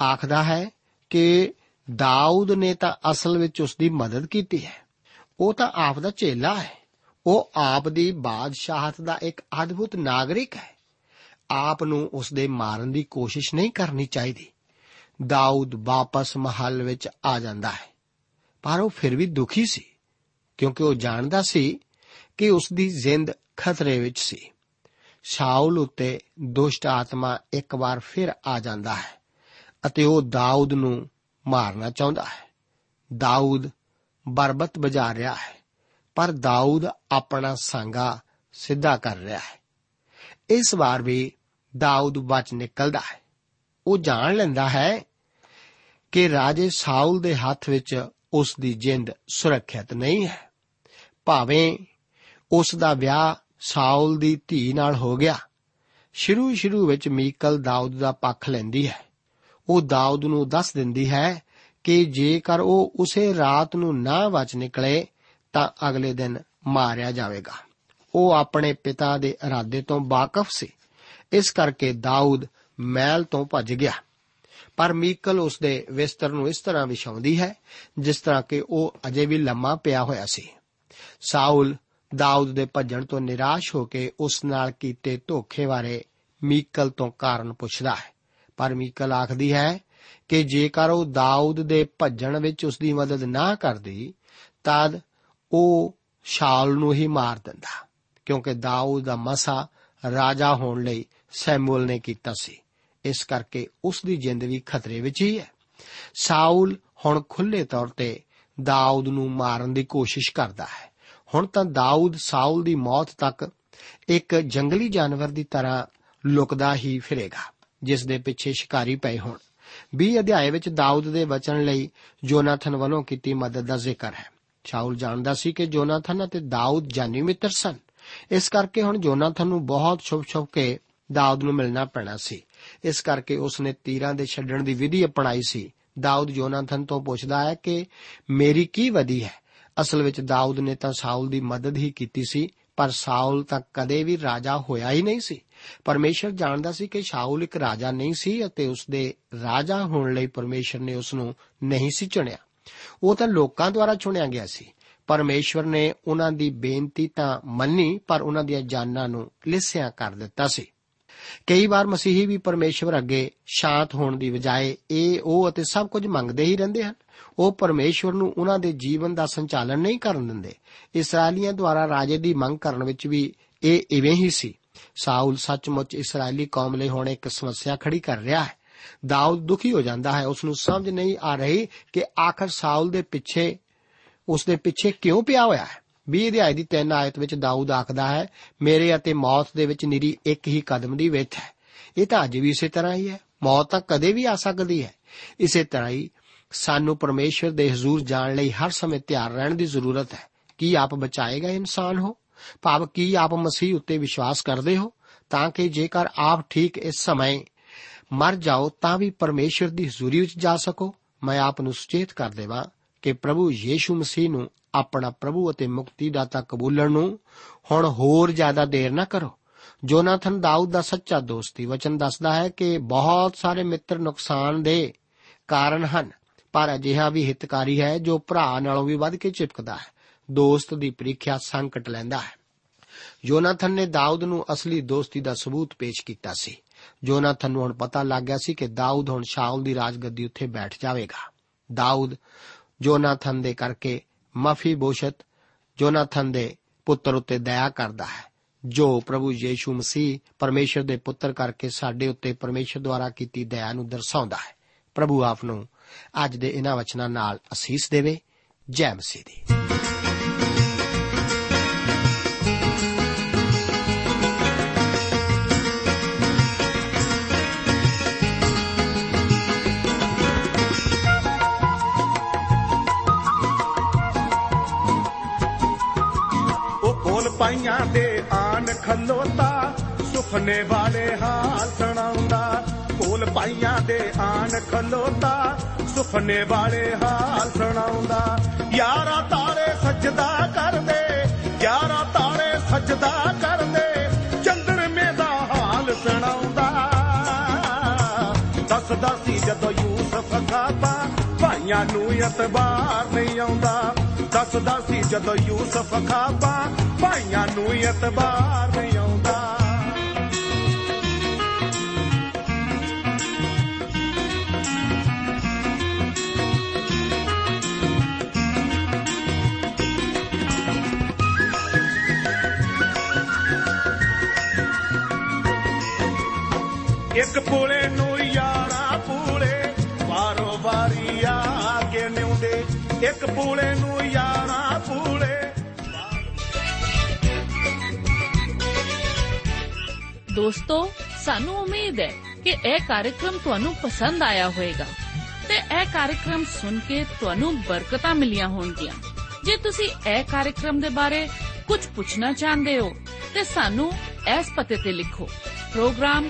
ਆਖਦਾ ਹੈ ਕਿ ਦਾਊਦ ਨੇ ਤਾਂ ਅਸਲ ਵਿੱਚ ਉਸ ਦੀ ਮਦਦ ਕੀਤੀ ਹੈ। ਉਹ ਤਾਂ ਆਪ ਦਾ ਚੇਲਾ ਹੈ। ਉਹ ਆਪ ਦੀ ਬਾਦਸ਼ਾਹਤ ਦਾ ਇੱਕ ਅਦਭੁਤ ਨਾਗਰਿਕ ਹੈ। ਆਪ ਨੂੰ ਉਸ ਦੇ ਮਾਰਨ ਦੀ ਕੋਸ਼ਿਸ਼ ਨਹੀਂ ਕਰਨੀ ਚਾਹੀਦੀ। ਦਾਊਦ ਵਾਪਸ ਮਹੱਲ ਵਿੱਚ ਆ ਜਾਂਦਾ ਹੈ। ਪਰ ਉਹ ਫਿਰ ਵੀ ਦੁਖੀ ਸੀ। ਕਿਉਂਕਿ ਉਹ ਜਾਣਦਾ ਸੀ ਕਿ ਉਸ ਦੀ ਜ਼ਿੰਦ ਖਤਰੇ ਵਿੱਚ ਸੀ। ਸ਼ਾਉਲ ਉੱਤੇ ਦੁਸ਼ਟ ਆਤਮਾ ਇੱਕ ਵਾਰ ਫਿਰ ਆ ਜਾਂਦਾ ਹੈ ਅਤੇ ਉਹ ਦਾਊਦ ਨੂੰ ਮਾਰਨਾ ਚਾਹੁੰਦਾ ਹੈ। ਦਾਊਦ ਬਰਬਤ ਬਜਾ ਰਿਹਾ ਹੈ, ਪਰ ਦਾਊਦ ਆਪਣਾ ਸੰਗਾ ਸਿੱਧਾ ਕਰ ਰਿਹਾ ਹੈ। ਇਸ ਵਾਰ ਵੀ ਦਾਊਦ ਬਚ ਨਿਕਲਦਾ ਹੈ। ਉਹ ਜਾਣ ਲੈਂਦਾ ਹੈ ਕਿ ਰਾਜੇ ਸਾਊਲ ਦੇ ਹੱਥ ਵਿੱਚ ਉਸ ਦੀ ਜਿੰਦ ਸੁਰੱਖਿਅਤ ਨਹੀਂ ਹੈ। ਭਾਵੇਂ ਉਸ ਦਾ ਵਿਆਹ ਸਾਊਲ ਦੀ ਧੀ ਨਾਲ ਹੋ ਗਿਆ, ਸ਼ੁਰੂ ਸ਼ੁਰੂ ਵਿੱਚ ਮੀਕਲ ਦਾਊਦ ਦਾ ਪੱਖ ਲੈਂਦੀ ਹੈ। ਉਹ ਦਾਊਦ ਨੂੰ ਦੱਸ ਦਿੰਦੀ ਹੈ ਕਿ ਜੇਕਰ ਉਹ ਉਸੇ ਰਾਤ ਨੂੰ ਨਾ ਬਚ ਨਿਕਲੇ, ਤਾਂ ਅਗਲੇ ਦਿਨ ਮਾਰਿਆ ਜਾਵੇਗਾ। ਉਹ ਆਪਣੇ ਪਿਤਾ ਦੇ ਇਰਾਦੇ ਤੋਂ ਵਾਕਿਫ ਸੀ। ਇਸ ਕਰਕੇ ਦਾਊਦ ਮਹਿਲ ਤੋਂ ਭੱਜ ਗਿਆ। ਪਰ ਮੀਕਲ ਉਸ ਦੇ ਵਿਸਤਰ ਨੂੰ ਇਸ ਤਰ੍ਹਾਂ ਵਿਛਾਉਂਦੀ ਹੈ, ਜਿਸ ਤਰ੍ਹਾਂ ਕਿ ਉਹ ਅਜੇ ਵੀ ਲੰਮਾ ਪਿਆ ਹੋਇਆ ਸੀ। ਸਾਊਲ ਦਾਊਦ ਦੇ ਭੱਜਣ ਤੋਂ ਨਿਰਾਸ਼ ਹੋ ਕੇ ਉਸ ਨਾਲ ਕੀਤੇ ਧੋਖੇ ਬਾਰੇ ਮੀਕਲ ਤੋਂ ਕਾਰਨ ਪੁੱਛਦਾ ਹੈ। ਪਰ ਮੀਕਲ ਆਖਦੀ ਹੈ ਕਿ ਜੇਕਰ ਉਹ ਦਾਊਦ ਦੇ ਭੱਜਣ ਵਿੱਚ ਉਸ ਦੀ ਮਦਦ ਨਾ ਕਰਦੀ, ਤਦ ਉਹ ਸ਼ਾਲ ਨੂੰ ਹੀ ਮਾਰ ਦਿੰਦਾ, ਕਿਉਂਕਿ ਦਾਊਦ ਦਾ ਮਸਾ ਰਾਜਾ ਹੋਣ ਲਈ ਸੈਮੂਅਲ ਨੇ ਕੀਤਾ ਸੀ। ਇਸ ਕਰਕੇ ਉਸ ਦੀ ਜਿੰਦ ਵੀ ਖਤਰੇ ਵਿੱਚ ਹੀ ਹੈ। ਸਾਊਲ ਹੁਣ ਖੁੱਲੇ ਤੌਰ ਤੇ ਦਾਊਦ ਨੂੰ ਮਾਰਨ ਦੀ ਕੋਸ਼ਿਸ਼ ਕਰਦਾ ਹੈ। ਹੁਣ ਤਾਂ ਦਾਊਦ ਸਾਊਲ ਦੀ ਮੌਤ ਤੱਕ ਇੱਕ ਜੰਗਲੀ ਜਾਨਵਰ ਦੀ ਤਰ੍ਹਾਂ ਲੁਕਦਾ ਹੀ ਫਿਰੇਗਾ, ਜਿਸ ਦੇ ਪਿੱਛੇ ਸ਼ਿਕਾਰੀ ਪਏ ਹੋਣ। 20 ਅਧਿਆਏ ਵਿੱਚ ਦਾਊਦ ਦੇ ਬਚਣ ਲਈ ਜੋਨਾਥਨ ਵੱਲੋਂ ਕੀਤੀ ਮਦਦ ਦਾ ਜ਼ਿਕਰ ਹੈ। ਸ਼ਾਉਲ ਜਾਣਦਾ ਸੀ ਕਿ ਜੋਨਾਥਨ ਅਤੇ ਦਾਊਦ ਜਾਨੀ ਮਿੱਤਰ ਸਨ। ਇਸ ਕਰਕੇ ਹੁਣ ਜੋਨਾਥਨ ਨੂੰ ਬਹੁਤ ਛੁਪ-ਛੁਪ ਕੇ ਦਾਊਦ ਨੂੰ ਮਿਲਣਾ ਪੈਣਾ ਸੀ। ਇਸ ਕਰਕੇ ਉਸ ਨੇ ਤੀਰਾਂ ਦੇ ਛੱਡਣ ਦੀ ਵਿਧੀ ਅਪਣਾਈ ਸੀ। ਦਾਊਦ ਜੋਨਾਥਨ ਤੋਂ ਪੁੱਛਦਾ ਹੈ ਕਿ ਮੇਰੀ ਕੀ ਵਧੀ ਹੈ? ਅਸਲ ਵਿੱਚ ਦਾਊਦ ਨੇ ਤਾਂ ਸਾਊਲ ਦੀ ਮਦਦ ਹੀ ਕੀਤੀ ਸੀ, ਪਰ ਸਾਊਲ ਤਾਂ ਕਦੇ ਵੀ ਰਾਜਾ ਹੋਇਆ ਹੀ ਨਹੀਂ ਸੀ। ਪਰਮੇਸ਼ਰ ਜਾਣਦਾ ਸੀ ਕਿ ਸ਼ਾਉਲ ਇੱਕ ਰਾਜਾ ਨਹੀਂ ਸੀ ਅਤੇ ਉਸ ਦੇ ਰਾਜਾ ਹੋਣ ਲਈ ਪਰਮੇਸ਼ਰ ਨੇ ਉਸ ਨੂੰ ਨਹੀਂ ਸੀ ਚੁਣਿਆ। ਉਹ ਤਾਂ ਲੋਕਾਂ ਦੁਆਰਾ ਚੁਣਿਆ ਗਿਆ ਸੀ। ਪਰਮੇਸ਼ਵਰ ਨੇ ਉਹਨਾਂ ਦੀ ਬੇਨਤੀ ਤਾਂ ਮੰਨੀ, ਪਰ ਉਹਨਾਂ ਦੀਆਂ ਜਾਨਾਂ ਨੂੰ ਲਿਸਿਆ ਕਰ ਦਿੱਤਾ ਸੀ। ਕਈ ਵਾਰ ਮਸੀਹੀ ਵੀ ਪਰਮੇਸ਼ਵਰ ਅੱਗੇ ਸ਼ਾਂਤ ਹੋਣ ਦੀ ਬਜਾਏ ਇਹ, ਉਹ ਅਤੇ ਸਭ ਕੁਝ ਮੰਗਦੇ ਹੀ ਰਹਿੰਦੇ ਹਨ। ਉਹ ਪਰਮੇਸ਼ਵਰ ਨੂੰ ਉਹਨਾਂ ਦੇ ਜੀਵਨ ਦਾ ਸੰਚਾਲਨ ਨਹੀਂ ਕਰਨ ਦਿੰਦੇ। ਇਸرائیਲੀਆਂ ਦੁਆਰਾ ਰਾਜੇ ਦੀ ਮੰਗ ਕਰਨ ਵਿੱਚ ਵੀ ਇਹ ਇਵੇਂ ਹੀ ਸੀ। ਸਾਊਲ ਸੱਚਮੁੱਚ ਇਸرائیਲੀ ਕੌਮ ਲਈ ਹੁਣ ਇੱਕ ਸਮੱਸਿਆ ਖੜੀ ਕਰ ਰਿਹਾ ਹੈ। ਦਾਊਦ ਦੁਖੀ ਹੋ ਜਾਂਦਾ ਹੈ। ਉਸ ਨੂੰ ਸਮਝ ਨਹੀਂ ਆ ਰਹੀ ਕਿ ਆਖਰ ਸਾਊਲ ਦੇ ਪਿੱਛੇ, ਉਸ ਦੇ ਪਿੱਛੇ ਕਿਉਂ ਪਿਆ ਹੋਇਆ ਹੈ। 20 ਅਧਿਆਇ ਦੀ 3 ਆਇਤ ਵਿੱਚ ਦਾਊਦ ਆਖਦਾ ਹੈ, ਮੇਰੇ ਅਤੇ ਮੌਤ ਦੇ ਵਿੱਚ ਨਿਰੀ ਇੱਕ ਹੀ ਕਦਮ ਦੀ ਵਿੱਥ ਹੈ। ਇਹ ਤਾਂ ਅੱਜ ਵੀ ਇਸੇ ਤਰ੍ਹਾਂ ਹੀ ਹੈ। ਮੌਤ ਤਾਂ ਕਦੇ ਵੀ ਆ ਸਕਦੀ ਹੈ। ਇਸੇ ਤਰ੍ਹਾਂ ਹੀ ਸਾਨੂੰ ਪਰਮੇਸ਼ਵਰ ਦੇ ਹਜ਼ੂਰ ਜਾਣ ਲਈ ਹਰ ਸਮੇਂ ਤਿਆਰ ਰਹਿਣ ਦੀ ਜ਼ਰੂਰਤ ਹੈ। ਕੀ ਆਪ ਬਚਾਏਗਾ ਇਨਸਾਨ ਹੋ? ਭਾਵ ਕੀ ਆਪ ਮਸੀਹ ਉੱਤੇ ਵਿਸ਼ਵਾਸ ਕਰਦੇ ਹੋ? ਤਾਂ ਕਿ ਜੇਕਰ ਆਪ ਠੀਕ ਇਸ ਸਮੇਂ ਮਰ ਜਾਓ, ਤਾਂ ਵੀ ਪਰਮੇਸ਼ਵਰ ਦੀ ਹਜ਼ੂਰੀ ਵਿੱਚ ਜਾ ਸਕੋ। ਮੈਂ ਆਪ ਨੂੰ ਸੁਚੇਤ ਕਰ ਦੇਵਾਂ ਕਿ ਪ੍ਰਭੂ ਯੀਸ਼ੂ ਮਸੀਹ ਨੂੰ ਆਪਣਾ ਪ੍ਰਭੂ ਅਤੇ ਮੁਕਤੀਦਾਤਾ ਕਬੂਲਣ ਨੂੰ ਹੁਣ ਹੋਰ ਜ਼ਿਆਦਾ ਦੇਰ ਨਾ ਕਰੋ। ਜੋਨਾਥਨ ਦਾਊਦ ਦਾ ਸੱਚਾ ਦੋਸਤੀ ਵਚਨ ਦੱਸਦਾ ਹੈ ਕਿ ਬਹੁਤ ਸਾਰੇ ਮਿੱਤਰ ਨੁਕਸਾਨ ਦੇ ਕਾਰਨ ਹਨ। ਪਰ ਅਜਿਹਾ ਵੀ ਹਿਤਕਾਰੀ ਹੈ ਜੋ ਭਰਾ ਨਾਲੋਂ ਵੀ ਵੱਧ ਕੇ ਚਿਪਕਦਾ ਹੈ। ਦੋਸਤ ਦੀ ਪ੍ਰੀਖਿਆ ਸੰਕਟ ਲੈਂਦਾ ਹੈ। ਯੋਨਾਥਨ ਨੇ ਦਾਊਦ ਨੂੰ ਅਸਲੀ ਦੋਸਤੀ ਦਾ ਸਬੂਤ ਪੇਸ਼ ਕੀਤਾ ਸੀ। ਯੋਨਾਥਨ ਨੂੰ ਹੁਣ ਪਤਾ ਲੱਗ ਗਿਆ ਸੀ ਕਿ ਦਾਊਦ ਹੁਣ ਸ਼ਾਉਲ ਦੀ ਰਾਜਗੱਦੀ ਉੱਤੇ ਬੈਠ ਜਾਵੇਗਾ। ਦਾਊਦ, ਯੋਨਾਥਨ ਦੇ ਕਰਕੇ ਮਫੀ ਬੋਸ਼ਤ ਯੋਨਾਥਨ ਦੇ ਪੁੱਤਰ ਉੱਤੇ ਦਇਆ ਕਰਦਾ ਹੈ। ਜੋ ਪ੍ਰਭੂ ਯੀਸ਼ੂ ਮਸੀਹ ਪਰਮੇਸ਼ਰ ਦੇ ਪੁੱਤਰ ਕਰਕੇ ਸਾਡੇ ਉੱਤੇ ਪਰਮੇਸ਼ਰ ਦੁਆਰਾ ਕੀਤੀ ਦਇਆ ਨੂੰ ਦਰਸਾਉਂਦਾ ਹੈ। ਪ੍ਰਭੂ ਆਪ ਨੂੰ ਅੱਜ ਦੇ ਇਹਨਾਂ ਵਚਨਾਂ ਨਾਲ ਅਸੀਸ ਦੇਵੇ। ਜੈ ਮਸੀਹ ਦੀ। ਉਹ ਕੋਲ ਪਾਈਆਂ ਦੇ ਆਨ ਖਲੋਤਾ ਸੁਪਨੇ ਵਾਲੇ ਹਾਲ ਸੁਣਾਉਂਦਾ। ਕੋਲ ਪਾਈਆਂ ਦੇ ਆਨ ਖਲੋਤਾ, ਸੁਪਨੇ ਵਾਲੇ ਹਾਲ ਸੁਣਾਉਂਦਾ। ਯਾਰਾ ਤਾਰੇ ਸਜਦਾ ਕਰਦੇ, ਯਾਰਾ ਤਾਰੇ ਸਜਦਾ ਕਰਦੇ ਚੰਦਰਮੇ ਦਾ ਹਾਲ ਸੁਣਾਉਂਦਾ। ਦੱਸਦਾ ਸੀ ਜਦੋਂ ਯੂਸਫ ਖਾਬਾ ਭਾਈਆਂ ਨੂੰ ਇਤਬਾਰ ਨਹੀਂ ਆਉਂਦਾ। ਦੱਸਦਾ ਸੀ ਜਦੋਂ ਯੂਸਫ ਖਾਬਾ ਭਾਈਆਂ ਨੂੰ ਇਤਬਾਰ ਨਹੀਂ ਆਉਂਦਾ। ਇੱਕ ਪੁਲੇ ਨੂੰ ਯਾਰਾ ਪੂਲੇ ਵਾਰੋ ਵਾਰੀ ਆ ਕੇ ਨਿਉਂਦੇ। ਇੱਕ ਪੁਲੇ ਨੂੰ ਯਾਰਾ ਪੂਲੇ ਦੋਸਤੋ, ਸਾਨੂੰ ਉਮੀਦ ਹੈ ਕਿ ਇਹ ਕਾਰਜਕ੍ਰਮ ਤੁਹਾਨੂੰ ਪਸੰਦ ਆਇਆ ਹੋਵੇਗਾ ਤੇ ਇਹ ਕਾਰਜਕ੍ਰਮ ਸੁਣ ਕੇ ਤੁਹਾਨੂੰ ਬਰਕਤਾਂ ਮਿਲੀਆਂ ਹੋਣਗੀਆਂ। ਜੇ ਤੁਸੀਂ ਇਹ ਕਾਰਜਕ੍ਰਮ ਦੇ ਬਾਰੇ ਕੁਝ ਪੁੱਛਣਾ ਚਾਹੁੰਦੇ ਹੋ, ਤੇ ਸਾਨੂੰ ਇਸ ਪਤੇ ਤੇ ਲਿਖੋ। ਪ੍ਰੋਗਰਾਮ